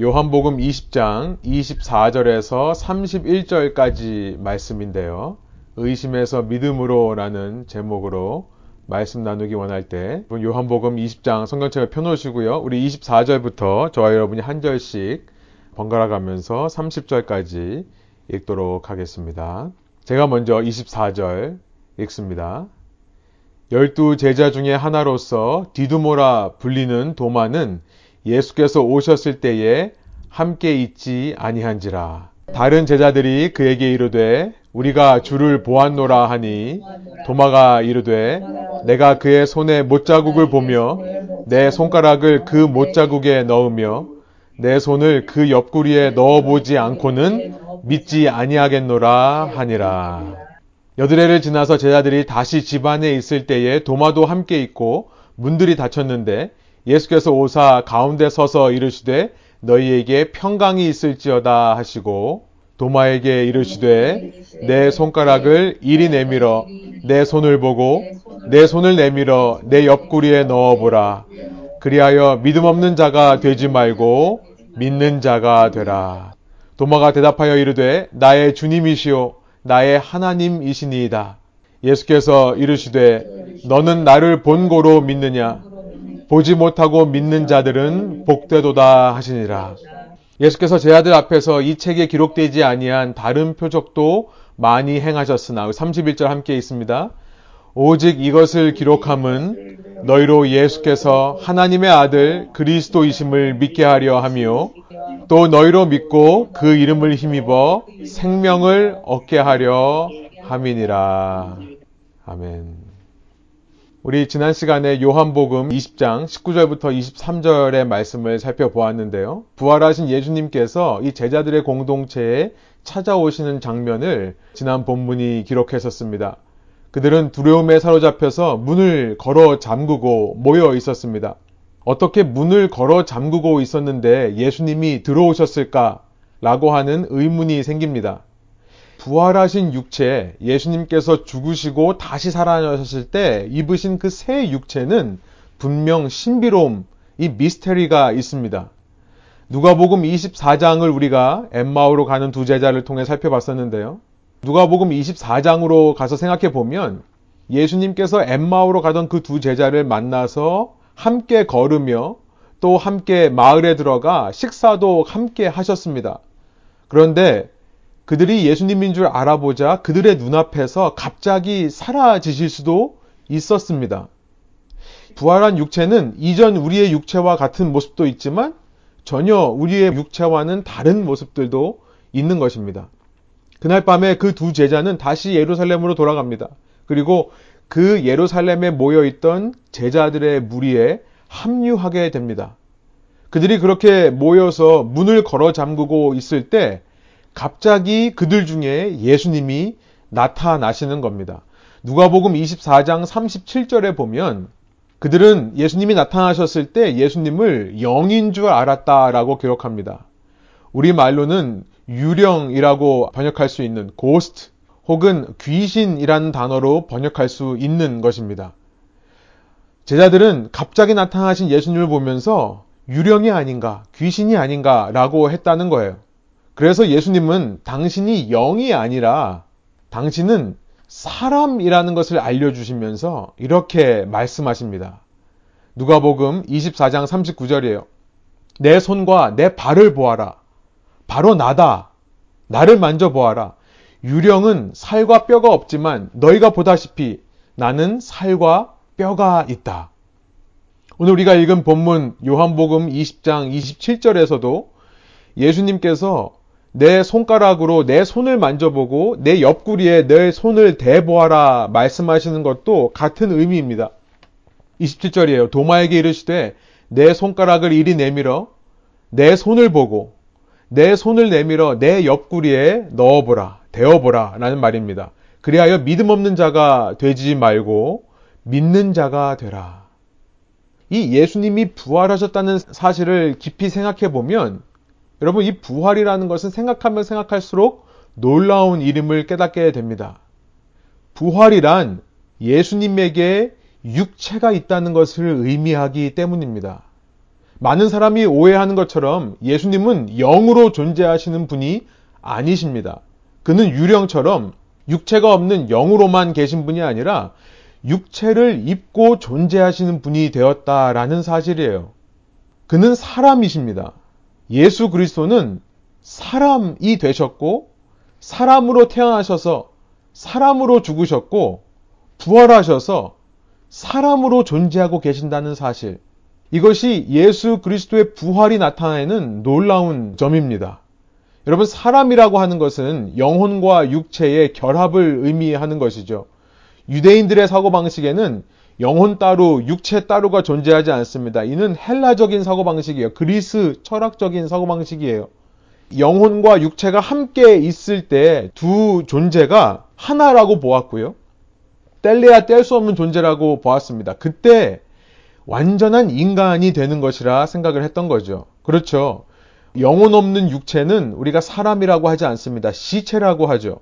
요한복음 20장 24절에서 31절까지 말씀인데요. 의심에서 믿음으로라는 제목으로 말씀 나누기 원할 때 요한복음 20장 성경책을 펴놓으시고요. 우리 24절부터 저와 여러분이 한 절씩 번갈아 가면서 30절까지 읽도록 하겠습니다. 제가 먼저 24절 읽습니다. 열두 제자 중에 하나로서 디두모라 불리는 도마는 예수께서 오셨을 때에 함께 있지 아니한지라. 다른 제자들이 그에게 이르되 우리가 주를 보았노라 하니 도마가 이르되 내가 그의 손에 못자국을 보며 내 손가락을 그 못자국에 넣으며 내 손을 그 옆구리에 넣어보지 않고는 믿지 아니하겠노라 하니라. 여드레를 지나서 제자들이 다시 집안에 있을 때에 도마도 함께 있고 문들이 닫혔는데 예수께서 오사 가운데 서서 이르시되 너희에게 평강이 있을지어다 하시고 도마에게 이르시되 내 손가락을 이리 내밀어 내 손을 보고 내 손을 내밀어 내 옆구리에 넣어보라. 그리하여 믿음 없는 자가 되지 말고 믿는 자가 되라. 도마가 대답하여 이르되 나의 주님이시오 나의 하나님이시니이다. 예수께서 이르시되 너는 나를 본고로 믿느냐 보지 못하고 믿는 자들은 복되도다 하시니라. 예수께서 제 아들 앞에서 이 책에 기록되지 아니한 다른 표적도 많이 행하셨으나 31절 함께 있습니다. 오직 이것을 기록함은 너희로 예수께서 하나님의 아들 그리스도이심을 믿게 하려 하며 또 너희로 믿고 그 이름을 힘입어 생명을 얻게 하려 함이니라. 아멘. 우리 지난 시간에 요한복음 20장 19절부터 23절의 말씀을 살펴보았는데요. 부활하신 예수님께서 이 제자들의 공동체에 찾아오시는 장면을 지난 본문이 기록했었습니다. 그들은 두려움에 사로잡혀서 문을 걸어 잠그고 모여 있었습니다. 어떻게 문을 걸어 잠그고 있었는데 예수님이 들어오셨을까? 라고 하는 의문이 생깁니다. 부활하신 육체, 예수님께서 죽으시고 다시 살아나셨을 때 입으신 그 새 육체는 분명 신비로움, 이 미스테리가 있습니다. 누가복음 24장을 우리가 엠마오로 가는 두 제자를 통해 살펴봤었는데요. 누가복음 24장으로 가서 생각해 보면 예수님께서 엠마오로 가던 그 두 제자를 만나서 함께 걸으며 또 함께 마을에 들어가 식사도 함께 하셨습니다. 그런데 그들이 예수님인 줄 알아보자 그들의 눈앞에서 갑자기 사라지실 수도 있었습니다. 부활한 육체는 이전 우리의 육체와 같은 모습도 있지만 전혀 우리의 육체와는 다른 모습들도 있는 것입니다. 그날 밤에 그 두 제자는 다시 예루살렘으로 돌아갑니다. 그리고 그 예루살렘에 모여있던 제자들의 무리에 합류하게 됩니다. 그들이 그렇게 모여서 문을 걸어 잠그고 있을 때 갑자기 그들 중에 예수님이 나타나시는 겁니다. 누가복음 24장 37절에 보면 그들은 예수님이 나타나셨을 때 예수님을 영인 줄 알았다라고 기록합니다. 우리 말로는 유령이라고 번역할 수 있는 고스트 혹은 귀신이라는 단어로 번역할 수 있는 것입니다. 제자들은 갑자기 나타나신 예수님을 보면서 유령이 아닌가, 귀신이 아닌가라고 했다는 거예요. 그래서 예수님은 당신이 영이 아니라 당신은 사람이라는 것을 알려주시면서 이렇게 말씀하십니다. 누가복음 24장 39절이에요. 내 손과 내 발을 보아라. 바로 나다. 나를 만져보아라. 유령은 살과 뼈가 없지만 너희가 보다시피 나는 살과 뼈가 있다. 오늘 우리가 읽은 본문 요한복음 20장 27절에서도 예수님께서 내 손가락으로 내 손을 만져보고 내 옆구리에 내 손을 대보아라 말씀하시는 것도 같은 의미입니다. 27절이에요. 도마에게 이르시되 내 손가락을 이리 내밀어 내 손을 보고 내 손을 내밀어 내 옆구리에 넣어보라, 대어보라 라는 말입니다. 그리하여 믿음 없는 자가 되지 말고 믿는 자가 되라. 이 예수님이 부활하셨다는 사실을 깊이 생각해 보면 여러분, 이 부활이라는 것은 생각하면 생각할수록 놀라운 이름을 깨닫게 됩니다. 부활이란 예수님에게 육체가 있다는 것을 의미하기 때문입니다. 많은 사람이 오해하는 것처럼 예수님은 영으로 존재하시는 분이 아니십니다. 그는 유령처럼 육체가 없는 영으로만 계신 분이 아니라 육체를 입고 존재하시는 분이 되었다라는 사실이에요. 그는 사람이십니다. 예수 그리스도는 사람이 되셨고 사람으로 태어나셔서 사람으로 죽으셨고 부활하셔서 사람으로 존재하고 계신다는 사실. 이것이 예수 그리스도의 부활이 나타내는 놀라운 점입니다. 여러분, 사람이라고 하는 것은 영혼과 육체의 결합을 의미하는 것이죠. 유대인들의 사고방식에는 영혼 따로, 육체 따로가 존재하지 않습니다. 이는 헬라적인 사고방식이에요. 그리스 철학적인 사고방식이에요. 영혼과 육체가 함께 있을 때 두 존재가 하나라고 보았고요. 뗄래야 뗄 수 없는 존재라고 보았습니다. 그때 완전한 인간이 되는 것이라 생각을 했던 거죠. 그렇죠. 영혼 없는 육체는 우리가 사람이라고 하지 않습니다. 시체라고 하죠.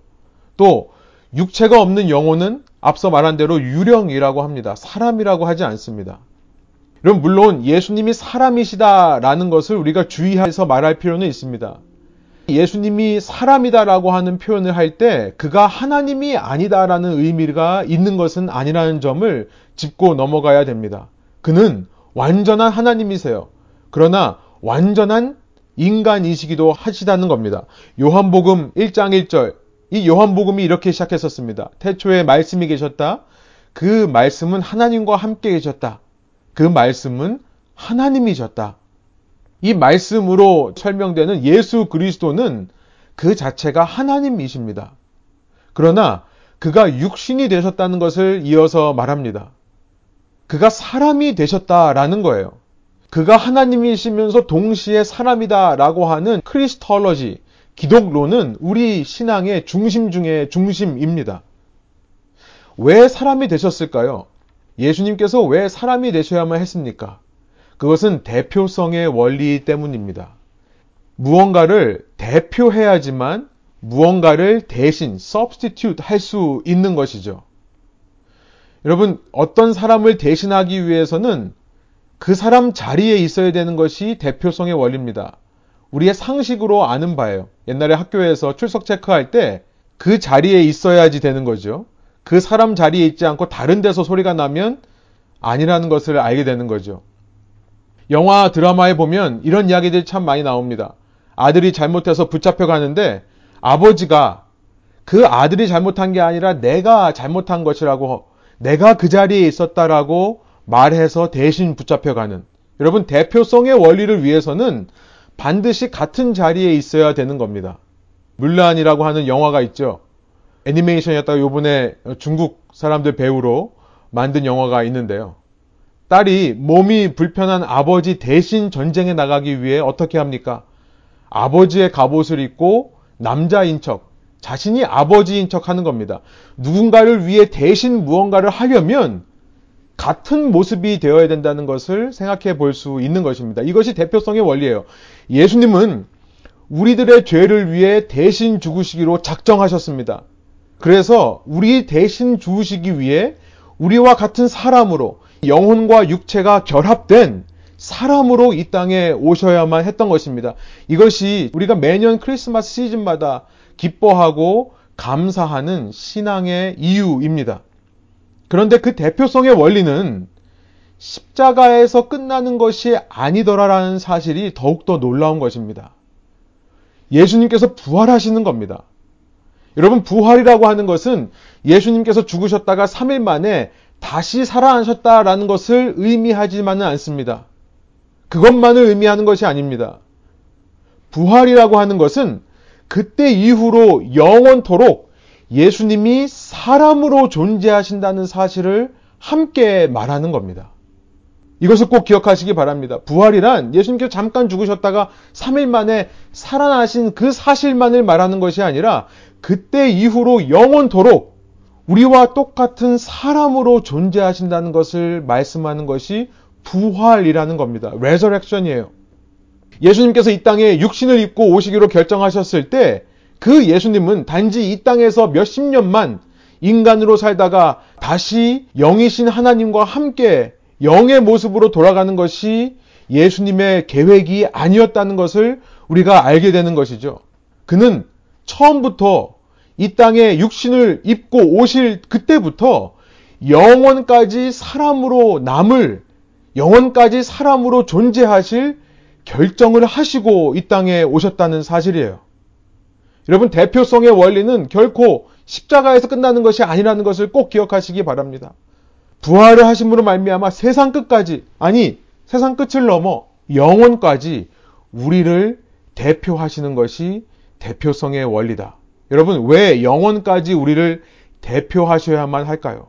또 육체가 없는 영혼은 앞서 말한 대로 유령이라고 합니다. 사람이라고 하지 않습니다. 그럼 물론 예수님이 사람이시다라는 것을 우리가 주의해서 말할 필요는 있습니다. 예수님이 사람이다라고 하는 표현을 할 때 그가 하나님이 아니다라는 의미가 있는 것은 아니라는 점을 짚고 넘어가야 됩니다. 그는 완전한 하나님이세요. 그러나 완전한 인간이시기도 하시다는 겁니다. 요한복음 1장 1절. 이 요한복음이 이렇게 시작했었습니다. 태초에 말씀이 계셨다. 그 말씀은 하나님과 함께 계셨다. 그 말씀은 하나님이셨다. 이 말씀으로 설명되는 예수 그리스도는 그 자체가 하나님이십니다. 그러나 그가 육신이 되셨다는 것을 이어서 말합니다. 그가 사람이 되셨다라는 거예요. 그가 하나님이시면서 동시에 사람이다라고 하는 크리스톨러지, 기독론은 우리 신앙의 중심 중의 중심입니다. 왜 사람이 되셨을까요? 예수님께서 왜 사람이 되셔야만 했습니까? 그것은 대표성의 원리 때문입니다. 무언가를 대표해야지만 무언가를 대신 substitute 할 수 있는 것이죠. 여러분, 어떤 사람을 대신하기 위해서는 그 사람 자리에 있어야 되는 것이 대표성의 원리입니다. 우리의 상식으로 아는 바예요. 옛날에 학교에서 출석 체크할 때 그 자리에 있어야지 되는 거죠. 그 사람 자리에 있지 않고 다른 데서 소리가 나면 아니라는 것을 알게 되는 거죠. 영화 드라마에 보면 이런 이야기들이 참 많이 나옵니다. 아들이 잘못해서 붙잡혀 가는데 아버지가 그 아들이 잘못한 게 아니라 내가 잘못한 것이라고 내가 그 자리에 있었다라고 말해서 대신 붙잡혀 가는. 여러분, 대표성의 원리를 위해서는 반드시 같은 자리에 있어야 되는 겁니다. 물란이라고 하는 영화가 있죠. 애니메이션이었다가 요번에 중국 사람들 배우로 만든 영화가 있는데요. 딸이 몸이 불편한 아버지 대신 전쟁에 나가기 위해 어떻게 합니까? 아버지의 갑옷을 입고 남자인 척, 자신이 아버지인 척 하는 겁니다. 누군가를 위해 대신 무언가를 하려면 같은 모습이 되어야 된다는 것을 생각해 볼 수 있는 것입니다. 이것이 대표성의 원리예요. 예수님은 우리들의 죄를 위해 대신 죽으시기로 작정하셨습니다. 그래서 우리 대신 죽으시기 위해 우리와 같은 사람으로 영혼과 육체가 결합된 사람으로 이 땅에 오셔야만 했던 것입니다. 이것이 우리가 매년 크리스마스 시즌마다 기뻐하고 감사하는 신앙의 이유입니다. 그런데 그 대표성의 원리는 십자가에서 끝나는 것이 아니더라라는 사실이 더욱더 놀라운 것입니다. 예수님께서 부활하시는 겁니다. 여러분, 부활이라고 하는 것은 예수님께서 죽으셨다가 3일 만에 다시 살아나셨다라는 것을 의미하지만은 않습니다. 그것만을 의미하는 것이 아닙니다. 부활이라고 하는 것은 그때 이후로 영원토록 예수님이 사람으로 존재하신다는 사실을 함께 말하는 겁니다. 이것을 꼭 기억하시기 바랍니다. 부활이란 예수님께서 잠깐 죽으셨다가 3일 만에 살아나신 그 사실만을 말하는 것이 아니라 그때 이후로 영원토록 우리와 똑같은 사람으로 존재하신다는 것을 말씀하는 것이 부활이라는 겁니다. 레저렉션이에요. 예수님께서 이 땅에 육신을 입고 오시기로 결정하셨을 때 그 예수님은 단지 이 땅에서 몇십 년만 인간으로 살다가 다시 영이신 하나님과 함께 영의 모습으로 돌아가는 것이 예수님의 계획이 아니었다는 것을 우리가 알게 되는 것이죠. 그는 처음부터 이 땅에 육신을 입고 오실 그때부터 영원까지 사람으로 남을 영원까지 사람으로 존재하실 결정을 하시고 이 땅에 오셨다는 사실이에요. 여러분 대표성의 원리는 결코 십자가에서 끝나는 것이 아니라는 것을 꼭 기억하시기 바랍니다. 부활을 하심으로 말미암아 세상 끝까지 아니 세상 끝을 넘어 영원까지 우리를 대표하시는 것이 대표성의 원리다. 여러분 왜 영원까지 우리를 대표하셔야만 할까요?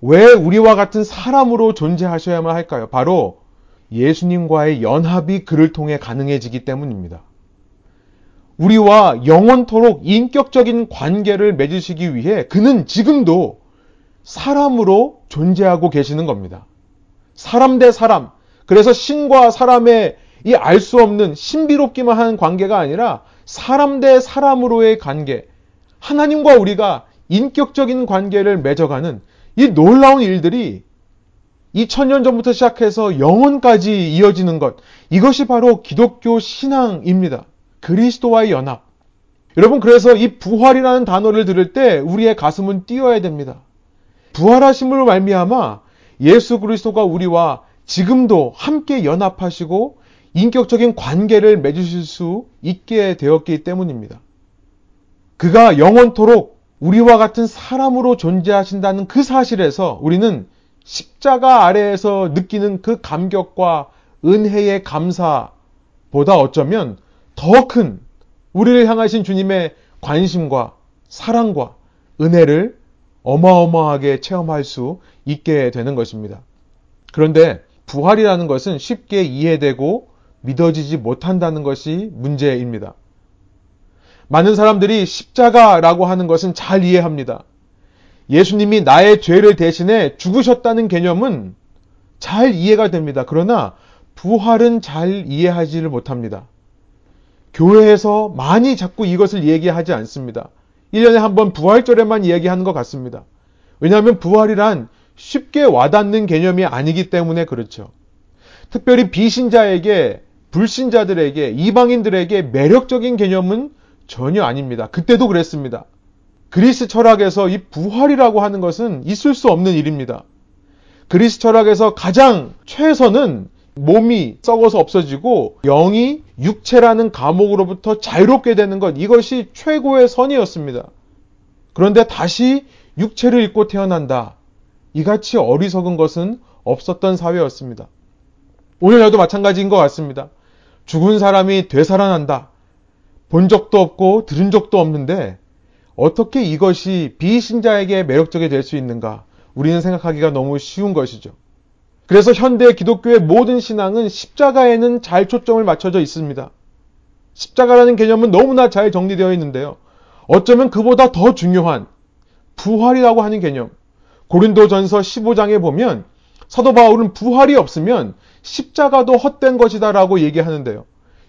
왜 우리와 같은 사람으로 존재하셔야만 할까요? 바로 예수님과의 연합이 그를 통해 가능해지기 때문입니다. 우리와 영원토록 인격적인 관계를 맺으시기 위해 그는 지금도 사람으로 존재하고 계시는 겁니다. 사람 대 사람. 그래서 신과 사람의 이 알 수 없는 신비롭기만 한 관계가 아니라 사람 대 사람으로의 관계. 하나님과 우리가 인격적인 관계를 맺어가는 이 놀라운 일들이 2000년 전부터 시작해서 영원까지 이어지는 것. 이것이 바로 기독교 신앙입니다. 그리스도와의 연합. 여러분, 그래서 이 부활이라는 단어를 들을 때 우리의 가슴은 뛰어야 됩니다. 부활하심으로 말미암아 예수 그리스도가 우리와 지금도 함께 연합하시고 인격적인 관계를 맺으실 수 있게 되었기 때문입니다. 그가 영원토록 우리와 같은 사람으로 존재하신다는 그 사실에서 우리는 십자가 아래에서 느끼는 그 감격과 은혜의 감사보다 어쩌면 더 큰 우리를 향하신 주님의 관심과 사랑과 은혜를 어마어마하게 체험할 수 있게 되는 것입니다. 그런데 부활이라는 것은 쉽게 이해되고 믿어지지 못한다는 것이 문제입니다. 많은 사람들이 십자가라고 하는 것은 잘 이해합니다. 예수님이 나의 죄를 대신해 죽으셨다는 개념은 잘 이해가 됩니다. 그러나 부활은 잘 이해하지를 못합니다. 교회에서 많이 자꾸 이것을 얘기하지 않습니다. 1년에 한 번 부활절에만 이야기하는 것 같습니다. 왜냐하면 부활이란 쉽게 와닿는 개념이 아니기 때문에 그렇죠. 특별히 비신자에게, 불신자들에게, 이방인들에게 매력적인 개념은 전혀 아닙니다. 그때도 그랬습니다. 그리스 철학에서 이 부활이라고 하는 것은 있을 수 없는 일입니다. 그리스 철학에서 가장 최선은 몸이 썩어서 없어지고 영이 육체라는 감옥으로부터 자유롭게 되는 것 이것이 최고의 선이었습니다. 그런데 다시 육체를 입고 태어난다. 이같이 어리석은 것은 없었던 사회였습니다. 오늘날도 마찬가지인 것 같습니다. 죽은 사람이 되살아난다. 본 적도 없고 들은 적도 없는데 어떻게 이것이 비신자에게 매력적이 될 수 있는가? 우리는 생각하기가 너무 쉬운 것이죠. 그래서 현대 기독교의 모든 신앙은 십자가에는 잘 초점을 맞춰져 있습니다. 십자가라는 개념은 너무나 잘 정리되어 있는데요. 어쩌면 그보다 더 중요한 부활이라고 하는 개념. 고린도전서 15장에 보면 사도 바울은 부활이 없으면 십자가도 헛된 것이다라고 얘기하는데요.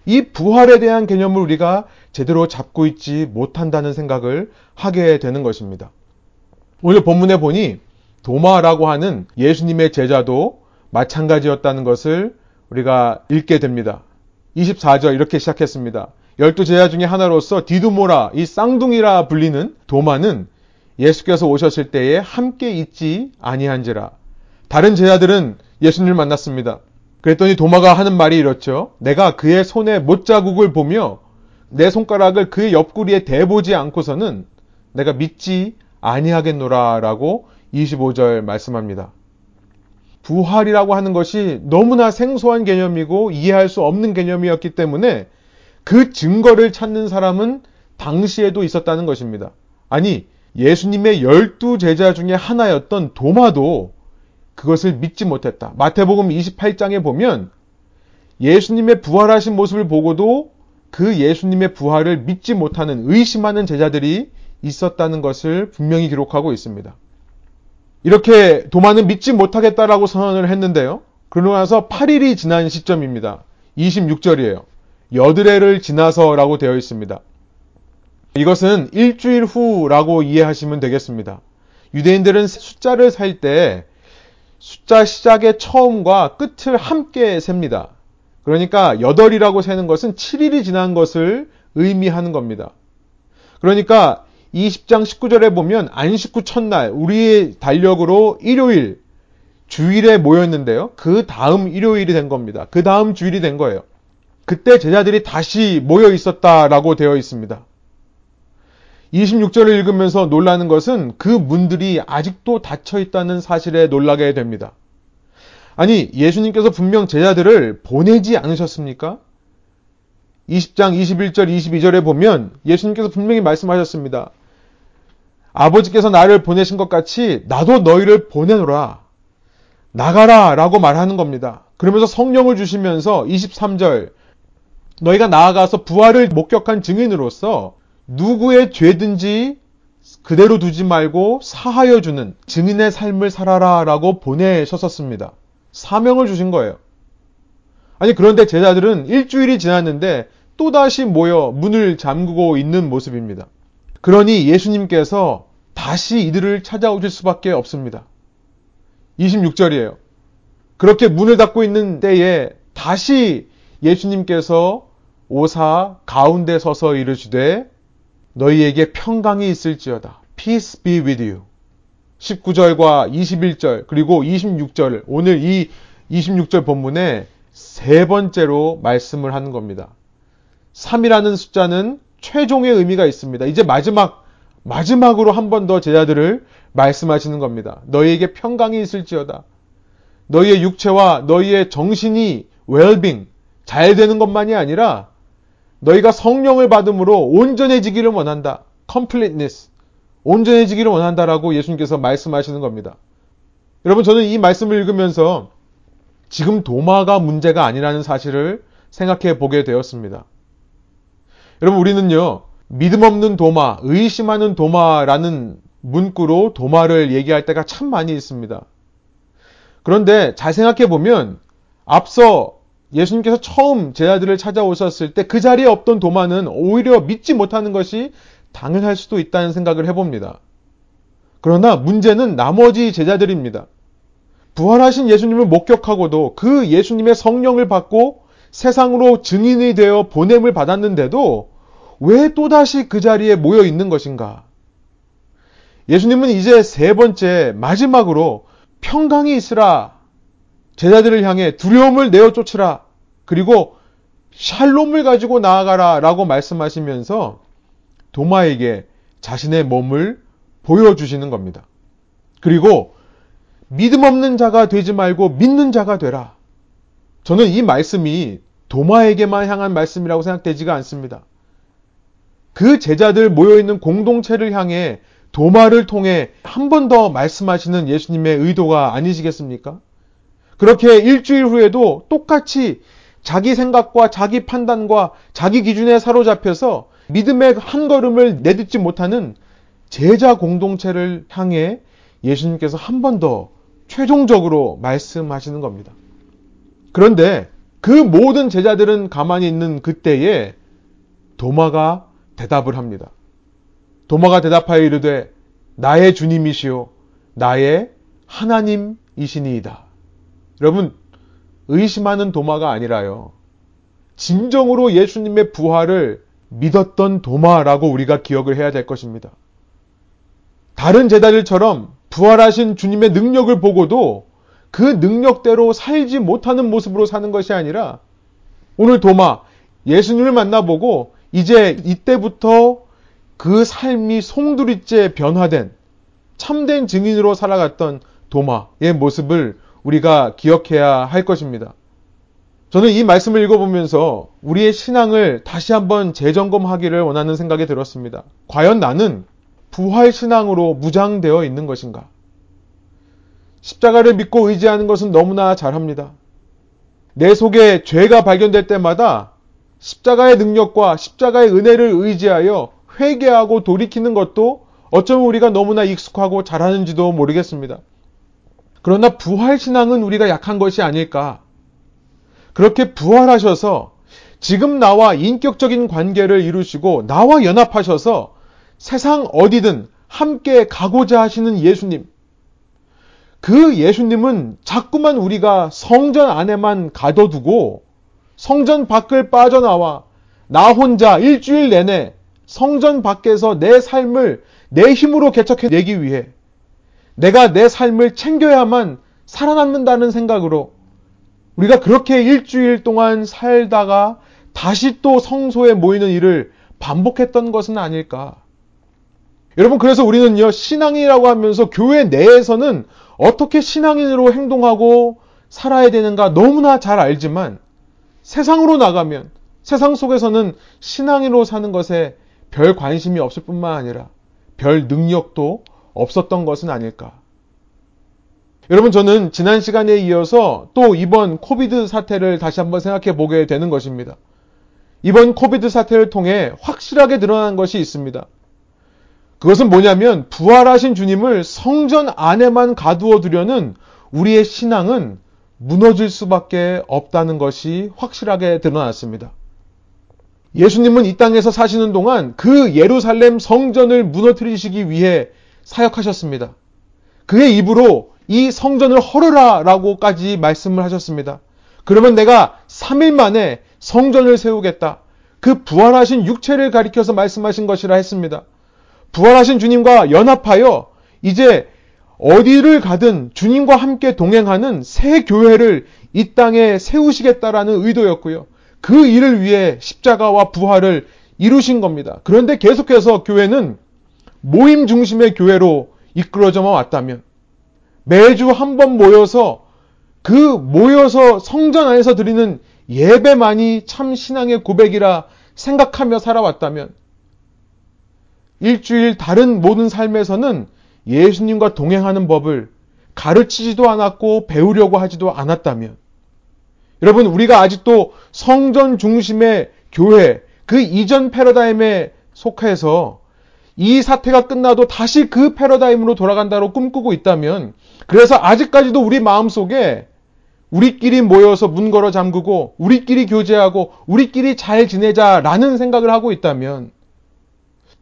이 부활에 대한 개념을 우리가 제대로 잡고 있지 못한다는 생각을 하게 되는 것입니다. 오늘 본문에 보니 도마라고 하는 예수님의 제자도 마찬가지였다는 것을 우리가 읽게 됩니다. 24절 이렇게 시작했습니다. 열두 제자 중에 하나로서 디두모라 이 쌍둥이라 불리는 도마는 예수께서 오셨을 때에 함께 있지 아니한지라. 다른 제자들은 예수님을 만났습니다. 그랬더니 도마가 하는 말이 이렇죠. 내가 그의 손에 못자국을 보며 내 손가락을 그의 옆구리에 대보지 않고서는 내가 믿지 아니하겠노라라고 25절 말씀합니다. 부활이라고 하는 것이 너무나 생소한 개념이고 이해할 수 없는 개념이었기 때문에 그 증거를 찾는 사람은 당시에도 있었다는 것입니다. 아니, 예수님의 열두 제자 중에 하나였던 도마도 그것을 믿지 못했다. 마태복음 28장에 보면 예수님의 부활하신 모습을 보고도 그 예수님의 부활을 믿지 못하는 의심하는 제자들이 있었다는 것을 분명히 기록하고 있습니다. 이렇게 도마는 믿지 못하겠다라고 선언을 했는데요. 그러고 나서 8일이 지난 시점입니다. 26절이에요. 여드레를 지나서라고 되어 있습니다. 이것은 일주일 후라고 이해하시면 되겠습니다. 유대인들은 숫자를 살 때 숫자 시작의 처음과 끝을 함께 셉니다. 그러니까 8이라고 세는 것은 7일이 지난 것을 의미하는 겁니다. 그러니까 20장 19절에 보면 안식구 첫날 우리의 달력으로 일요일 주일에 모였는데요. 그 다음 일요일이 된 겁니다. 그 다음 주일이 된 거예요. 그때 제자들이 다시 모여 있었다라고 되어 있습니다. 26절을 읽으면서 놀라는 것은 그 문들이 아직도 닫혀 있다는 사실에 놀라게 됩니다. 아니, 예수님께서 분명 제자들을 보내지 않으셨습니까? 20장 21절 22절에 보면 예수님께서 분명히 말씀하셨습니다. 아버지께서 나를 보내신 것 같이 나도 너희를 보내노라. 나가라 라고 말하는 겁니다. 그러면서 성령을 주시면서 23절 너희가 나아가서 부활을 목격한 증인으로서 누구의 죄든지 그대로 두지 말고 사하여 주는 증인의 삶을 살아라 라고 보내셨었습니다. 사명을 주신 거예요. 아니, 그런데 제자들은 일주일이 지났는데 또다시 모여 문을 잠그고 있는 모습입니다. 그러니 예수님께서 다시 이들을 찾아오실 수밖에 없습니다. 26절이에요. 그렇게 문을 닫고 있는 때에 다시 예수님께서 오사 가운데 서서 이르시되 너희에게 평강이 있을지어다. Peace be with you. 19절과 21절 그리고 26절 오늘 이 26절 본문에 세 번째로 말씀을 하는 겁니다. 3이라는 숫자는 최종의 의미가 있습니다. 이제 마지막 마지막으로 한 번 더 제자들을 말씀하시는 겁니다. 너희에게 평강이 있을지어다. 너희의 육체와 너희의 정신이 웰빙 잘 되는 것만이 아니라 너희가 성령을 받음으로 온전해지기를 원한다. completeness. 온전해지기를 원한다라고 예수님께서 말씀하시는 겁니다. 여러분, 저는 이 말씀을 읽으면서 지금 도마가 문제가 아니라는 사실을 생각해 보게 되었습니다. 여러분, 우리는요, 믿음 없는 도마, 의심하는 도마라는 문구로 도마를 얘기할 때가 참 많이 있습니다. 그런데 잘 생각해 보면 앞서 예수님께서 처음 제자들을 찾아오셨을 때 그 자리에 없던 도마는 오히려 믿지 못하는 것이 당연할 수도 있다는 생각을 해봅니다. 그러나 문제는 나머지 제자들입니다. 부활하신 예수님을 목격하고도 그 예수님의 성령을 받고 세상으로 증인이 되어 보냄을 받았는데도 왜 또다시 그 자리에 모여 있는 것인가? 예수님은 이제 세 번째 마지막으로 평강이 있으라 제자들을 향해 두려움을 내어 쫓으라 그리고 샬롬을 가지고 나아가라 라고 말씀하시면서 도마에게 자신의 몸을 보여주시는 겁니다. 그리고 믿음 없는 자가 되지 말고 믿는 자가 되라. 저는 이 말씀이 도마에게만 향한 말씀이라고 생각되지가 않습니다. 그 제자들 모여있는 공동체를 향해 도마를 통해 한 번 더 말씀하시는 예수님의 의도가 아니시겠습니까? 그렇게 일주일 후에도 똑같이 자기 생각과 자기 판단과 자기 기준에 사로잡혀서 믿음의 한 걸음을 내딛지 못하는 제자 공동체를 향해 예수님께서 한 번 더 최종적으로 말씀하시는 겁니다. 그런데 그 모든 제자들은 가만히 있는 그때에 도마가 대답을 합니다. 도마가 대답하여 이르되 나의 주님이시요 나의 하나님이시니이다. 여러분 의심하는 도마가 아니라요. 진정으로 예수님의 부활을 믿었던 도마라고 우리가 기억을 해야 될 것입니다. 다른 제자들처럼 부활하신 주님의 능력을 보고도 그 능력대로 살지 못하는 모습으로 사는 것이 아니라 오늘 도마 예수님을 만나보고 이제 이때부터 그 삶이 송두리째 변화된 참된 증인으로 살아갔던 도마의 모습을 우리가 기억해야 할 것입니다. 저는 이 말씀을 읽어보면서 우리의 신앙을 다시 한번 재점검하기를 원하는 생각이 들었습니다. 과연 나는 부활 신앙으로 무장되어 있는 것인가? 십자가를 믿고 의지하는 것은 너무나 잘합니다. 내 속에 죄가 발견될 때마다 십자가의 능력과 십자가의 은혜를 의지하여 회개하고 돌이키는 것도 어쩌면 우리가 너무나 익숙하고 잘하는지도 모르겠습니다. 그러나 부활신앙은 우리가 약한 것이 아닐까. 그렇게 부활하셔서 지금 나와 인격적인 관계를 이루시고 나와 연합하셔서 세상 어디든 함께 가고자 하시는 예수님. 그 예수님은 자꾸만 우리가 성전 안에만 가둬두고 성전 밖을 빠져나와 나 혼자 일주일 내내 성전 밖에서 내 삶을 내 힘으로 개척해내기 위해 내가 내 삶을 챙겨야만 살아남는다는 생각으로 우리가 그렇게 일주일 동안 살다가 다시 또 성소에 모이는 일을 반복했던 것은 아닐까. 여러분, 그래서 우리는요, 신앙이라고 하면서 교회 내에서는 어떻게 신앙인으로 행동하고 살아야 되는가 너무나 잘 알지만 세상으로 나가면 세상 속에서는 신앙인으로 사는 것에 별 관심이 없을 뿐만 아니라 별 능력도 없었던 것은 아닐까. 여러분, 저는 지난 시간에 이어서 또 이번 코비드 사태를 다시 한번 생각해 보게 되는 것입니다. 이번 코비드 사태를 통해 확실하게 드러난 것이 있습니다. 그것은 뭐냐면 부활하신 주님을 성전 안에만 가두어 두려는 우리의 신앙은 무너질 수밖에 없다는 것이 확실하게 드러났습니다. 예수님은 이 땅에서 사시는 동안 그 예루살렘 성전을 무너뜨리시기 위해 사역하셨습니다. 그의 입으로 이 성전을 헐으라 라고까지 말씀을 하셨습니다. 그러면 내가 3일 만에 성전을 세우겠다. 그 부활하신 육체를 가리켜서 말씀하신 것이라 했습니다. 부활하신 주님과 연합하여 이제 어디를 가든 주님과 함께 동행하는 새 교회를 이 땅에 세우시겠다라는 의도였고요. 그 일을 위해 십자가와 부활을 이루신 겁니다. 그런데 계속해서 교회는 모임 중심의 교회로 이끌어져만 왔다면 매주 한 번 모여서 그 모여서 성전 안에서 드리는 예배만이 참 신앙의 고백이라 생각하며 살아왔다면 일주일 다른 모든 삶에서는 예수님과 동행하는 법을 가르치지도 않았고 배우려고 하지도 않았다면 여러분 우리가 아직도 성전 중심의 교회 그 이전 패러다임에 속해서 이 사태가 끝나도 다시 그 패러다임으로 돌아간다고 꿈꾸고 있다면 그래서 아직까지도 우리 마음속에 우리끼리 모여서 문 걸어 잠그고 우리끼리 교제하고 우리끼리 잘 지내자라는 생각을 하고 있다면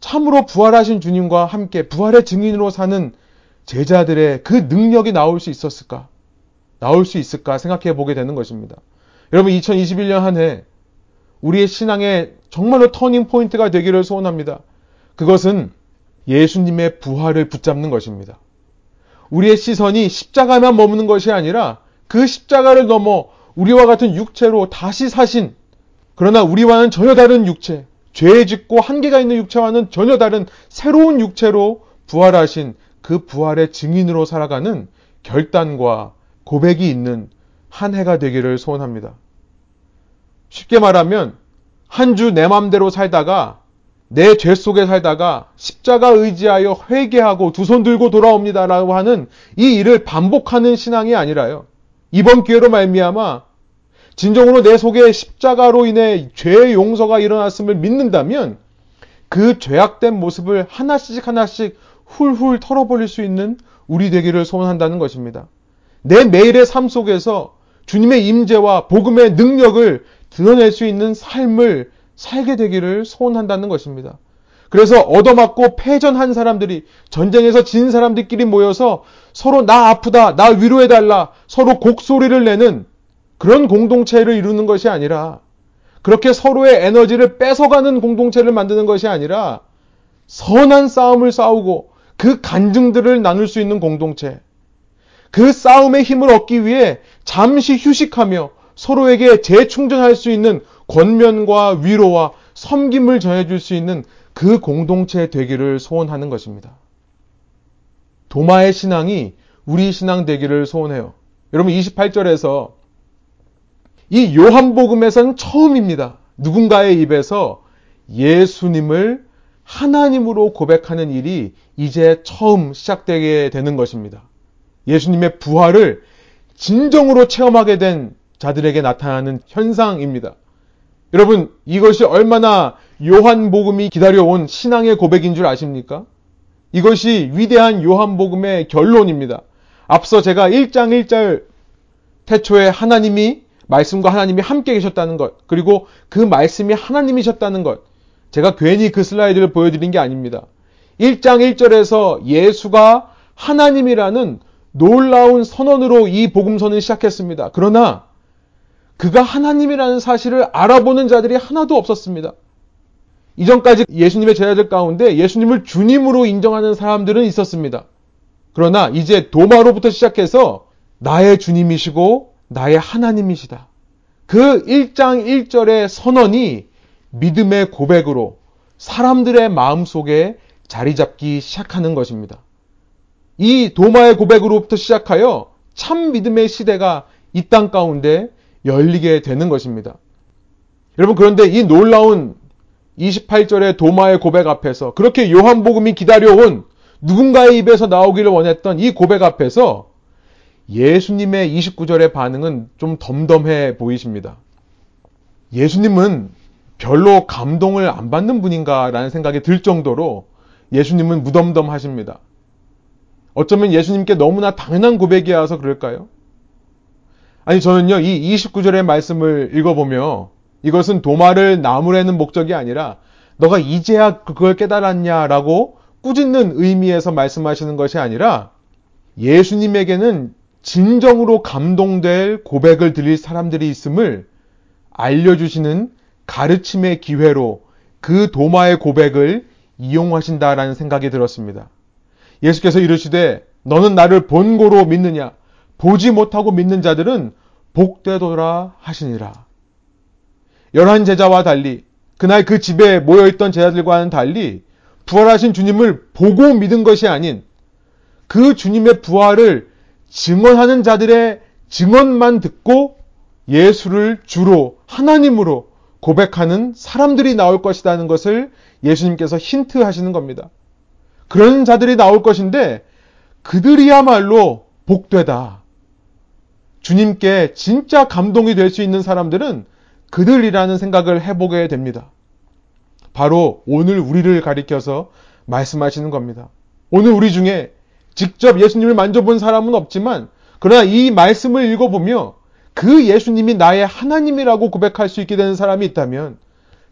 참으로 부활하신 주님과 함께 부활의 증인으로 사는 제자들의 그 능력이 나올 수 있었을까? 나올 수 있을까 생각해 보게 되는 것입니다. 여러분 2021년 한 해 우리의 신앙의 정말로 터닝 포인트가 되기를 소원합니다. 그것은 예수님의 부활을 붙잡는 것입니다. 우리의 시선이 십자가만 머무는 것이 아니라 그 십자가를 넘어 우리와 같은 육체로 다시 사신 그러나 우리와는 전혀 다른 육체, 죄 짓고 한계가 있는 육체와는 전혀 다른 새로운 육체로 부활하신 그 부활의 증인으로 살아가는 결단과 고백이 있는 한 해가 되기를 소원합니다. 쉽게 말하면 한 주 내 맘대로 살다가 내 죄 속에 살다가 십자가 의지하여 회개하고 두 손 들고 돌아옵니다라고 하는 이 일을 반복하는 신앙이 아니라요. 이번 기회로 말미암아 진정으로 내 속에 십자가로 인해 죄의 용서가 일어났음을 믿는다면 그 죄악된 모습을 하나씩 하나씩 훌훌 털어버릴 수 있는 우리 되기를 소원한다는 것입니다. 내 매일의 삶 속에서 주님의 임재와 복음의 능력을 드러낼 수 있는 삶을 살게 되기를 소원한다는 것입니다. 그래서 얻어맞고 패전한 사람들이 전쟁에서 진 사람들끼리 모여서 서로 나 아프다, 나 위로해달라, 서로 곡소리를 내는 그런 공동체를 이루는 것이 아니라 그렇게 서로의 에너지를 뺏어가는 공동체를 만드는 것이 아니라 선한 싸움을 싸우고 그 간증들을 나눌 수 있는 공동체. 그 싸움의 힘을 얻기 위해 잠시 휴식하며 서로에게 재충전할 수 있는 권면과 위로와 섬김을 전해줄 수 있는 그 공동체 되기를 소원하는 것입니다. 도마의 신앙이 우리 신앙 되기를 소원해요. 여러분 28절에서 이 요한복음에서는 처음입니다. 누군가의 입에서 예수님을 하나님으로 고백하는 일이 이제 처음 시작되게 되는 것입니다. 예수님의 부활을 진정으로 체험하게 된 자들에게 나타나는 현상입니다. 여러분, 이것이 얼마나 요한복음이 기다려온 신앙의 고백인 줄 아십니까? 이것이 위대한 요한복음의 결론입니다. 앞서 제가 1장 1절 태초에 하나님이 말씀과 하나님이 함께 계셨다는 것, 그리고 그 말씀이 하나님이셨다는 것, 제가 괜히 그 슬라이드를 보여드린 게 아닙니다. 1장 1절에서 예수가 하나님이라는 놀라운 선언으로 이 복음서는 시작했습니다. 그러나 그가 하나님이라는 사실을 알아보는 자들이 하나도 없었습니다. 이전까지 예수님의 제자들 가운데 예수님을 주님으로 인정하는 사람들은 있었습니다. 그러나 이제 도마로부터 시작해서 나의 주님이시고 나의 하나님이시다. 그 1장 1절의 선언이 믿음의 고백으로 사람들의 마음 속에 자리 잡기 시작하는 것입니다. 이 도마의 고백으로부터 시작하여 참 믿음의 시대가 이 땅 가운데 열리게 되는 것입니다. 여러분, 그런데 이 놀라운 28절의 도마의 고백 앞에서 그렇게 요한복음이 기다려온 누군가의 입에서 나오기를 원했던 이 고백 앞에서 예수님의 29절의 반응은 좀 덤덤해 보이십니다. 예수님은 별로 감동을 안 받는 분인가라는 생각이 들 정도로 예수님은 무덤덤하십니다. 어쩌면 예수님께 너무나 당연한 고백이어서 그럴까요? 아니, 저는요, 이 29절의 말씀을 읽어보며 이것은 도마를 나무라는 목적이 아니라 너가 이제야 그걸 깨달았냐라고 꾸짖는 의미에서 말씀하시는 것이 아니라 예수님에게는 진정으로 감동될 고백을 드릴 사람들이 있음을 알려주시는 가르침의 기회로 그 도마의 고백을 이용하신다라는 생각이 들었습니다. 예수께서 이르시되 너는 나를 본고로 믿느냐 보지 못하고 믿는 자들은 복되도라 하시니라. 열한 제자와 달리 그날 그 집에 모여있던 제자들과는 달리 부활하신 주님을 보고 믿은 것이 아닌 그 주님의 부활을 증언하는 자들의 증언만 듣고 예수를 주로 하나님으로 고백하는 사람들이 나올 것이라는 것을 예수님께서 힌트 하시는 겁니다. 그런 자들이 나올 것인데 그들이야말로 복되다. 주님께 진짜 감동이 될 수 있는 사람들은 그들이라는 생각을 해보게 됩니다. 바로 오늘 우리를 가리켜서 말씀하시는 겁니다. 오늘 우리 중에 직접 예수님을 만져본 사람은 없지만 그러나 이 말씀을 읽어보며 그 예수님이 나의 하나님이라고 고백할 수 있게 되는 사람이 있다면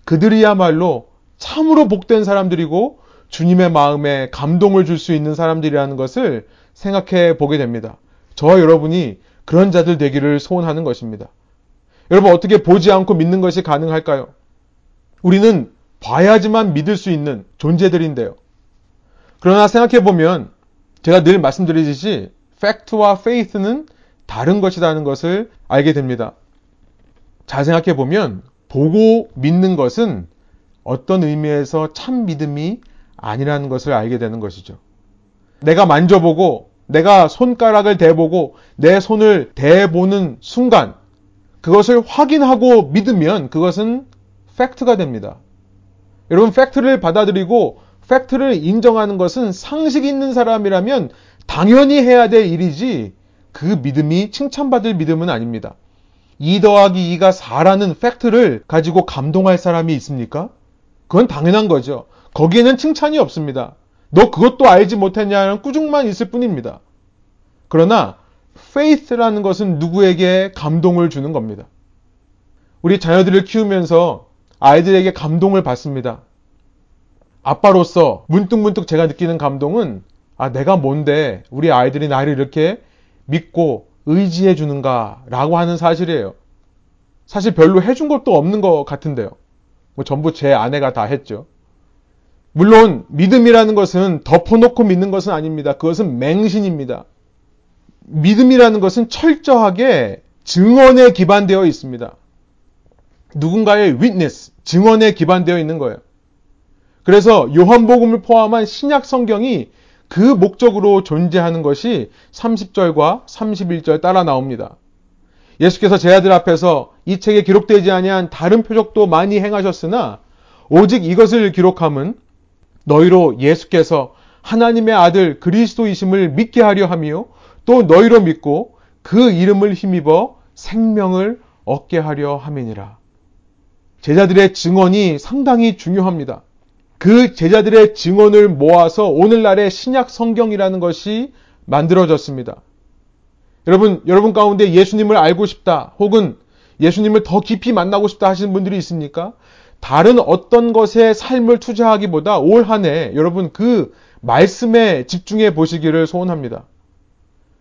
그들이야말로 참으로 복된 사람들이고 주님의 마음에 감동을 줄 수 있는 사람들이라는 것을 생각해 보게 됩니다. 저와 여러분이 그런 자들 되기를 소원하는 것입니다. 여러분 어떻게 보지 않고 믿는 것이 가능할까요? 우리는 봐야지만 믿을 수 있는 존재들인데요. 그러나 생각해 보면 제가 늘 말씀드리듯이 팩트와 페이스는 다른 것이라는 것을 알게 됩니다. 잘 생각해 보면 보고 믿는 것은 어떤 의미에서 참 믿음이 아니라는 것을 알게 되는 것이죠. 내가 만져보고 내가 손가락을 대보고 내 손을 대보는 순간 그것을 확인하고 믿으면 그것은 팩트가 됩니다. 여러분 팩트를 받아들이고 팩트를 인정하는 것은 상식 있는 사람이라면 당연히 해야 될 일이지 그 믿음이 칭찬받을 믿음은 아닙니다. 2 더하기 2가 4라는 팩트를 가지고 감동할 사람이 있습니까? 그건 당연한 거죠. 거기에는 칭찬이 없습니다. 너 그것도 알지 못했냐는 꾸중만 있을 뿐입니다. 그러나 faith라는 것은 누구에게 감동을 주는 겁니다. 우리 자녀들을 키우면서 아이들에게 감동을 받습니다. 아빠로서 문득문득 제가 느끼는 감동은 아, 내가 뭔데 우리 아이들이 나를 이렇게 믿고 의지해 주는가 라고 하는 사실이에요. 사실 별로 해준 것도 없는 것 같은데요. 뭐 전부 제 아내가 다 했죠. 물론 믿음이라는 것은 덮어놓고 믿는 것은 아닙니다. 그것은 맹신입니다. 믿음이라는 것은 철저하게 증언에 기반되어 있습니다. 누군가의 witness, 증언에 기반되어 있는 거예요. 그래서 요한복음을 포함한 신약 성경이 그 목적으로 존재하는 것이 30절과 31절 따라 나옵니다. 예수께서 제 아들 앞에서 이 책에 기록되지 아니한 다른 표적도 많이 행하셨으나 오직 이것을 기록함은 너희로 예수께서 하나님의 아들 그리스도이심을 믿게 하려 하며 또 너희로 믿고 그 이름을 힘입어 생명을 얻게 하려 함이니라. 제자들의 증언이 상당히 중요합니다. 그 제자들의 증언을 모아서 오늘날의 신약 성경이라는 것이 만들어졌습니다. 여러분, 여러분 가운데 예수님을 알고 싶다, 혹은 예수님을 더 깊이 만나고 싶다 하시는 분들이 있습니까? 다른 어떤 것에 삶을 투자하기보다 올 한 해 여러분 그 말씀에 집중해 보시기를 소원합니다.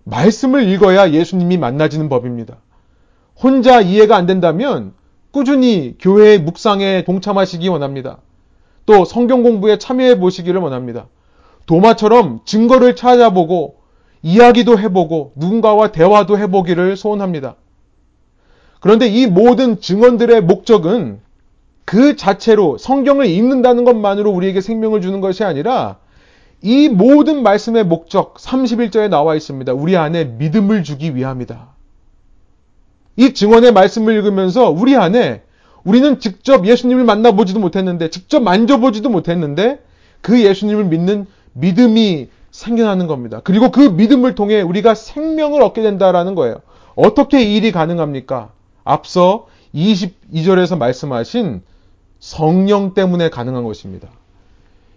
말씀을 읽어야 예수님이 만나지는 법입니다. 혼자 이해가 안 된다면 꾸준히 교회의 묵상에 동참하시기 원합니다. 또 성경 공부에 참여해 보시기를 원합니다. 도마처럼 증거를 찾아보고 이야기도 해보고 누군가와 대화도 해보기를 소원합니다. 그런데 이 모든 증언들의 목적은 그 자체로 성경을 읽는다는 것만으로 우리에게 생명을 주는 것이 아니라 이 모든 말씀의 목적 31절에 나와 있습니다. 우리 안에 믿음을 주기 위함이다. 이 증언의 말씀을 읽으면서 우리 안에 우리는 직접 예수님을 만나보지도 못했는데 직접 만져보지도 못했는데 그 예수님을 믿는 믿음이 생겨나는 겁니다. 그리고 그 믿음을 통해 우리가 생명을 얻게 된다라는 거예요. 어떻게 이 일이 가능합니까? 앞서 22절에서 말씀하신 성령 때문에 가능한 것입니다.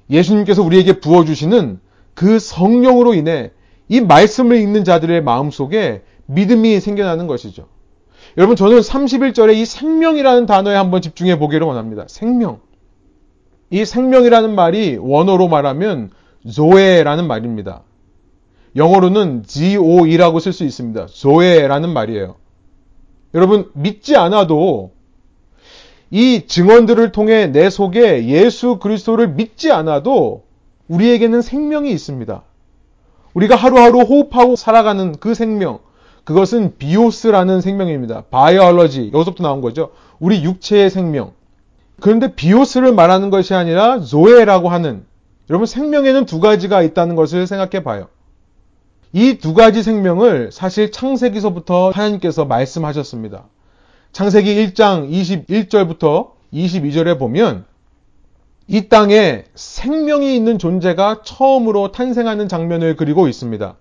예수님께서 우리에게 부어주시는 그 성령으로 인해 이 말씀을 읽는 자들의 마음 속에 믿음이 생겨나는 것이죠. 여러분, 저는 31절에 이 생명이라는 단어에 한번 집중해 보기를 원합니다. 생명. 이 생명이라는 말이 원어로 말하면 조에라는 말입니다. 영어로는 GOE라고 쓸 수 있습니다. 조에라는 말이에요. 여러분, 믿지 않아도 이 증언들을 통해 내 속에 예수 그리스도를 믿지 않아도 우리에게는 생명이 있습니다. 우리가 하루하루 호흡하고 살아가는 그 생명, 그것은 비오스라는 생명입니다. 바이올러지, 여기서부터 나온 거죠. 우리 육체의 생명. 그런데 비오스를 말하는 것이 아니라 조에라고 하는, 여러분 생명에는 두 가지가 있다는 것을 생각해 봐요. 이 두 가지 생명을 사실 창세기서부터 하나님께서 말씀하셨습니다. 창세기 1장 21절부터 22절에 보면 이 땅에 생명이 있는 존재가 처음으로 탄생하는 장면을 그리고 있습니다.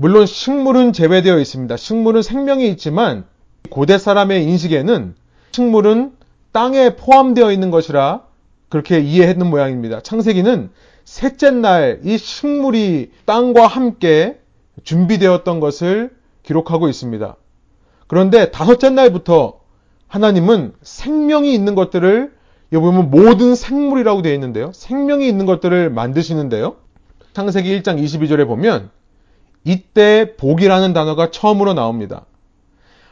물론 식물은 제외되어 있습니다. 식물은 생명이 있지만 고대 사람의 인식에는 식물은 땅에 포함되어 있는 것이라 그렇게 이해했는 모양입니다. 창세기는 셋째 날 이 식물이 땅과 함께 준비되었던 것을 기록하고 있습니다. 그런데 다섯째 날부터 하나님은 생명이 있는 것들을 여기 보면 모든 생물이라고 되어 있는데요. 생명이 있는 것들을 만드시는데요. 창세기 1장 22절에 보면 이때 복이라는 단어가 처음으로 나옵니다.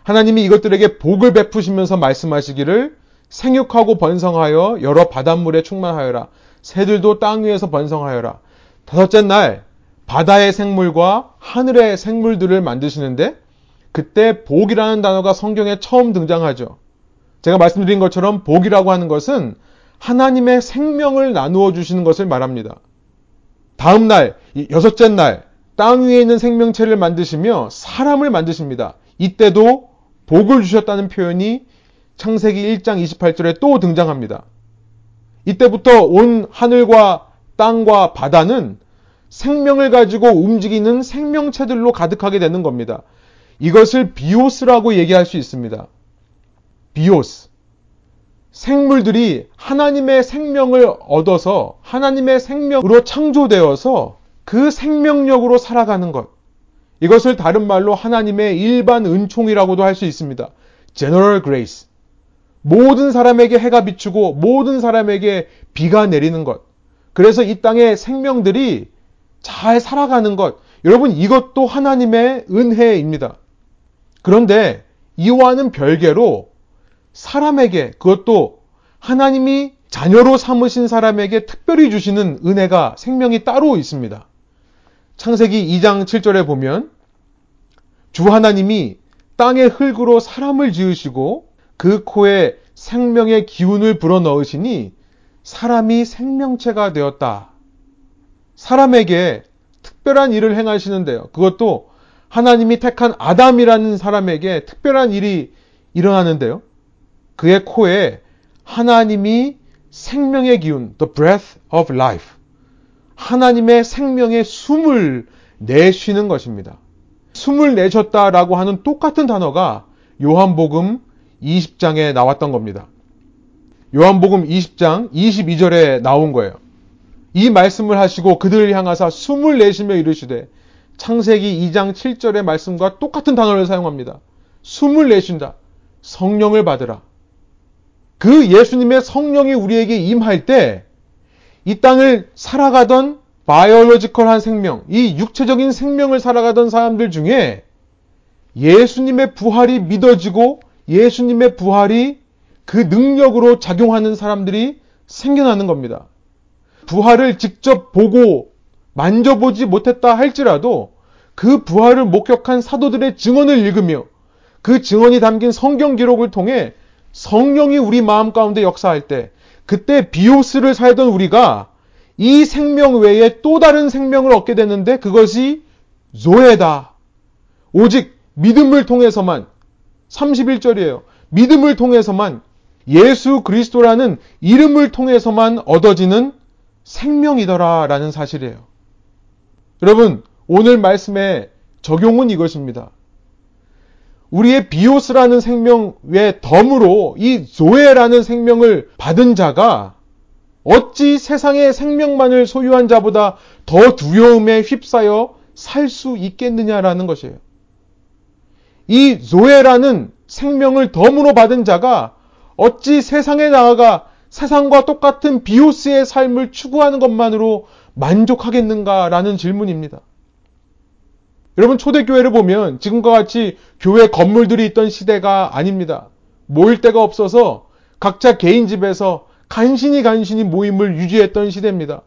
하나님이 이것들에게 복을 베푸시면서 말씀하시기를 생육하고 번성하여 여러 바닷물에 충만하여라. 새들도 땅 위에서 번성하여라. 다섯째 날 바다의 생물과 하늘의 생물들을 만드시는데 그때 복이라는 단어가 성경에 처음 등장하죠. 제가 말씀드린 것처럼 복이라고 하는 것은 하나님의 생명을 나누어 주시는 것을 말합니다. 다음 날, 여섯째 날, 땅 위에 있는 생명체를 만드시며 사람을 만드십니다. 이때도 복을 주셨다는 표현이 창세기 1장 28절에 또 등장합니다. 이때부터 온 하늘과 땅과 바다는 생명을 가지고 움직이는 생명체들로 가득하게 되는 겁니다. 이것을 비오스라고 얘기할 수 있습니다. 비오스. 생물들이 하나님의 생명을 얻어서 하나님의 생명으로 창조되어서 그 생명력으로 살아가는 것. 이것을 다른 말로 하나님의 일반 은총이라고도 할 수 있습니다. General Grace. 모든 사람에게 해가 비추고 모든 사람에게 비가 내리는 것. 그래서 이 땅의 생명들이 잘 살아가는 것. 여러분, 이것도 하나님의 은혜입니다. 그런데 이와는 별개로 사람에게 그것도 하나님이 자녀로 삼으신 사람에게 특별히 주시는 은혜가 생명이 따로 있습니다. 창세기 2장 7절에 보면 주 하나님이 땅의 흙으로 사람을 지으시고 그 코에 생명의 기운을 불어넣으시니 사람이 생명체가 되었다. 사람에게 특별한 일을 행하시는데요. 그것도 하나님이 택한 아담이라는 사람에게 특별한 일이 일어나는데요. 그의 코에 하나님이 생명의 기운, the breath of life, 하나님의 생명의 숨을 내쉬는 것입니다. 숨을 내셨다라고 하는 똑같은 단어가 요한복음 20장에 나왔던 겁니다. 요한복음 20장 22절에 나온 거예요. 이 말씀을 하시고 그들을 향하사 숨을 내쉬며 이르시되 창세기 2장 7절의 말씀과 똑같은 단어를 사용합니다. 숨을 내쉰다. 성령을 받으라. 그 예수님의 성령이 우리에게 임할 때 이 땅을 살아가던 biological한 생명, 이 육체적인 생명을 살아가던 사람들 중에 예수님의 부활이 믿어지고 예수님의 부활이 그 능력으로 작용하는 사람들이 생겨나는 겁니다. 부활을 직접 보고 만져보지 못했다 할지라도 그 부활을 목격한 사도들의 증언을 읽으며 그 증언이 담긴 성경 기록을 통해 성령이 우리 마음 가운데 역사할 때 그때 비오스를 살던 우리가 이 생명 외에 또 다른 생명을 얻게 되는데 그것이 조에다. 오직 믿음을 통해서만 31절이에요. 믿음을 통해서만 예수 그리스도라는 이름을 통해서만 얻어지는 생명이더라라는 사실이에요. 여러분, 오늘 말씀의 적용은 이것입니다. 우리의 비오스라는 생명 외 덤으로 이 조에라는 생명을 받은 자가 어찌 세상의 생명만을 소유한 자보다 더 두려움에 휩싸여 살 수 있겠느냐라는 것이에요. 이 조에라는 생명을 덤으로 받은 자가 어찌 세상에 나아가 세상과 똑같은 비오스의 삶을 추구하는 것만으로 만족하겠는가라는 질문입니다. 여러분 초대교회를 보면 지금과 같이 교회 건물들이 있던 시대가 아닙니다. 모일 데가 없어서 각자 개인 집에서 간신히 간신히 모임을 유지했던 시대입니다.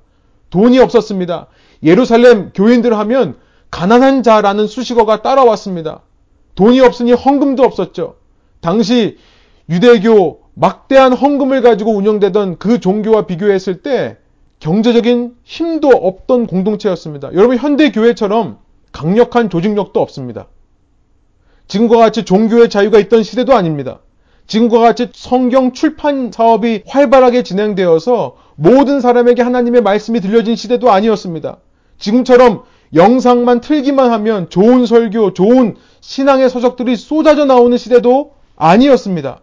돈이 없었습니다. 예루살렘 교인들 하면 가난한 자라는 수식어가 따라왔습니다. 돈이 없으니 헌금도 없었죠. 당시 유대교 막대한 헌금을 가지고 운영되던 그 종교와 비교했을 때 경제적인 힘도 없던 공동체였습니다. 여러분 현대 교회처럼 강력한 조직력도 없습니다. 지금과 같이 종교의 자유가 있던 시대도 아닙니다. 지금과 같이 성경 출판 사업이 활발하게 진행되어서 모든 사람에게 하나님의 말씀이 들려진 시대도 아니었습니다. 지금처럼 영상만 틀기만 하면 좋은 설교, 좋은 신앙의 서적들이 쏟아져 나오는 시대도 아니었습니다.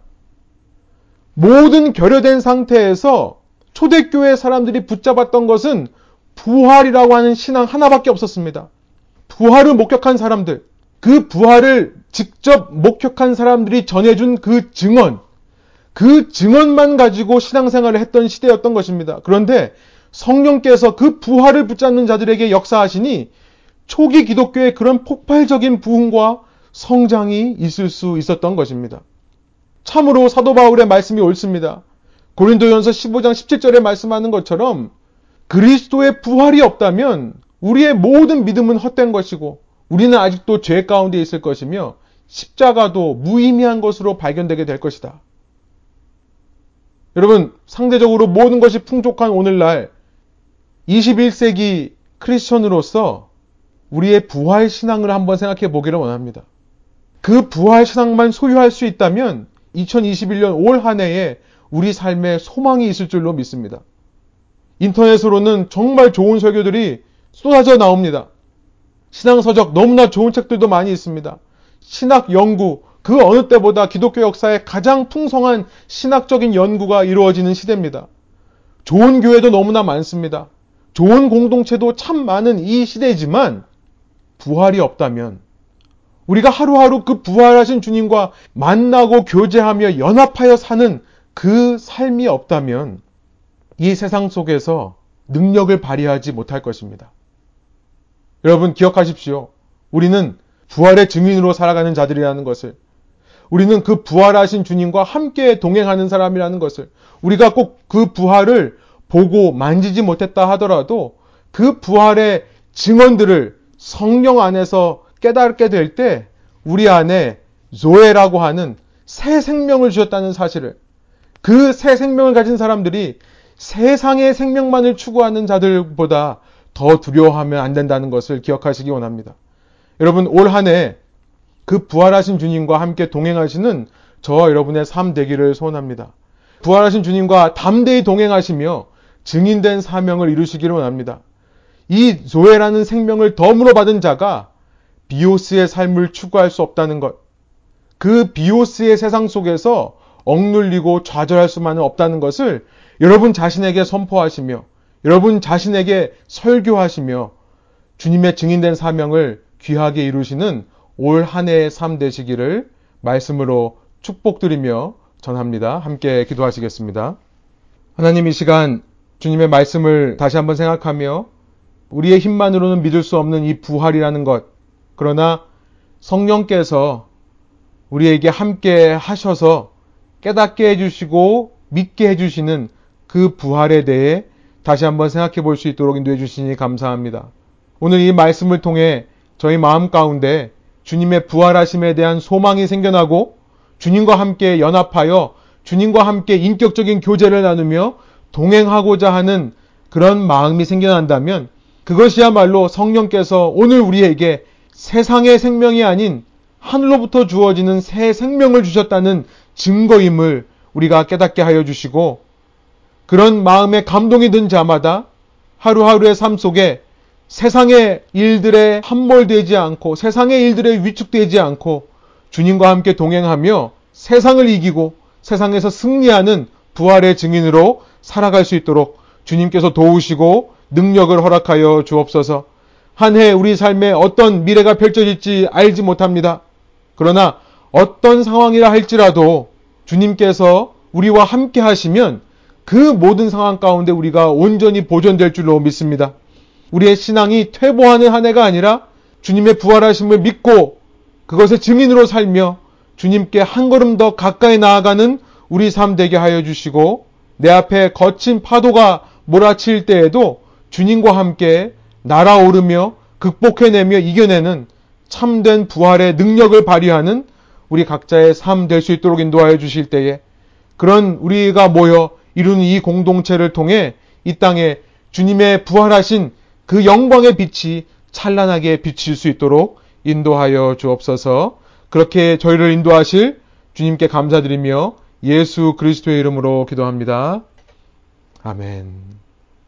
모든 결여된 상태에서 초대교회 사람들이 붙잡았던 것은 부활이라고 하는 신앙 하나밖에 없었습니다. 부활을 목격한 사람들, 그 부활을 직접 목격한 사람들이 전해준 그 증언, 그 증언만 가지고 신앙생활을 했던 시대였던 것입니다. 그런데 성령께서 그 부활을 붙잡는 자들에게 역사하시니 초기 기독교의 그런 폭발적인 부흥과 성장이 있을 수 있었던 것입니다. 참으로 사도 바울의 말씀이 옳습니다. 고린도전서 15장 17절에 말씀하는 것처럼 그리스도의 부활이 없다면 우리의 모든 믿음은 헛된 것이고 우리는 아직도 죄 가운데 있을 것이며 십자가도 무의미한 것으로 발견되게 될 것이다. 여러분, 상대적으로 모든 것이 풍족한 오늘날 21세기 크리스천으로서 우리의 부활 신앙을 한번 생각해 보기를 원합니다. 그 부활 신앙만 소유할 수 있다면 2021년 올 한 해에 우리 삶에 소망이 있을 줄로 믿습니다. 인터넷으로는 정말 좋은 설교들이 쏟아져 나옵니다. 신앙서적 너무나 좋은 책들도 많이 있습니다. 신학 연구, 그 어느 때보다 기독교 역사에 가장 풍성한 신학적인 연구가 이루어지는 시대입니다. 좋은 교회도 너무나 많습니다. 좋은 공동체도 참 많은 이 시대지만 부활이 없다면 우리가 하루하루 그 부활하신 주님과 만나고 교제하며 연합하여 사는 그 삶이 없다면 이 세상 속에서 능력을 발휘하지 못할 것입니다. 여러분 기억하십시오. 우리는 부활의 증인으로 살아가는 자들이라는 것을 우리는 그 부활하신 주님과 함께 동행하는 사람이라는 것을 우리가 꼭 그 부활을 보고 만지지 못했다 하더라도 그 부활의 증언들을 성령 안에서 깨닫게 될 때 우리 안에 조에라고 하는 새 생명을 주셨다는 사실을 그 새 생명을 가진 사람들이 세상의 생명만을 추구하는 자들보다 더 두려워하면 안 된다는 것을 기억하시기 원합니다. 여러분 올 한 해 그 부활하신 주님과 함께 동행하시는 저와 여러분의 삶 되기를 소원합니다. 부활하신 주님과 담대히 동행하시며 증인된 사명을 이루시기를 원합니다. 이 조회라는 생명을 덤으로 받은 자가 비오스의 삶을 추구할 수 없다는 것. 그 비오스의 세상 속에서 억눌리고 좌절할 수만은 없다는 것을 여러분 자신에게 선포하시며 여러분 자신에게 설교하시며 주님의 증인된 사명을 귀하게 이루시는 올 한 해의 삶 되시기를 말씀으로 축복드리며 전합니다. 함께 기도하시겠습니다. 하나님 이 시간 주님의 말씀을 다시 한번 생각하며 우리의 힘만으로는 믿을 수 없는 이 부활이라는 것. 그러나 성령께서 우리에게 함께 하셔서 깨닫게 해주시고 믿게 해주시는 그 부활에 대해 다시 한번 생각해 볼 수 있도록 인도해 주시니 감사합니다. 오늘 이 말씀을 통해 저희 마음 가운데 주님의 부활하심에 대한 소망이 생겨나고 주님과 함께 연합하여 주님과 함께 인격적인 교제를 나누며 동행하고자 하는 그런 마음이 생겨난다면 그것이야말로 성령께서 오늘 우리에게 세상의 생명이 아닌 하늘로부터 주어지는 새 생명을 주셨다는 증거임을 우리가 깨닫게 하여 주시고 그런 마음에 감동이 든 자마다 하루하루의 삶 속에 세상의 일들에 함몰되지 않고 세상의 일들에 위축되지 않고 주님과 함께 동행하며 세상을 이기고 세상에서 승리하는 부활의 증인으로 살아갈 수 있도록 주님께서 도우시고 능력을 허락하여 주옵소서. 한 해 우리 삶에 어떤 미래가 펼쳐질지 알지 못합니다. 그러나 어떤 상황이라 할지라도 주님께서 우리와 함께 하시면 그 모든 상황 가운데 우리가 온전히 보존될 줄로 믿습니다. 우리의 신앙이 퇴보하는 한 해가 아니라 주님의 부활하심을 믿고 그것의 증인으로 살며 주님께 한 걸음 더 가까이 나아가는 우리 삶 되게 하여 주시고 내 앞에 거친 파도가 몰아칠 때에도 주님과 함께 날아오르며 극복해내며 이겨내는 참된 부활의 능력을 발휘하는 우리 각자의 삶 될 수 있도록 인도하여 주실 때에 그런 우리가 모여 이루는 이 공동체를 통해 이 땅에 주님의 부활하신 그 영광의 빛이 찬란하게 비칠 수 있도록 인도하여 주옵소서 그렇게 저희를 인도하실 주님께 감사드리며 예수 그리스도의 이름으로 기도합니다. 아멘.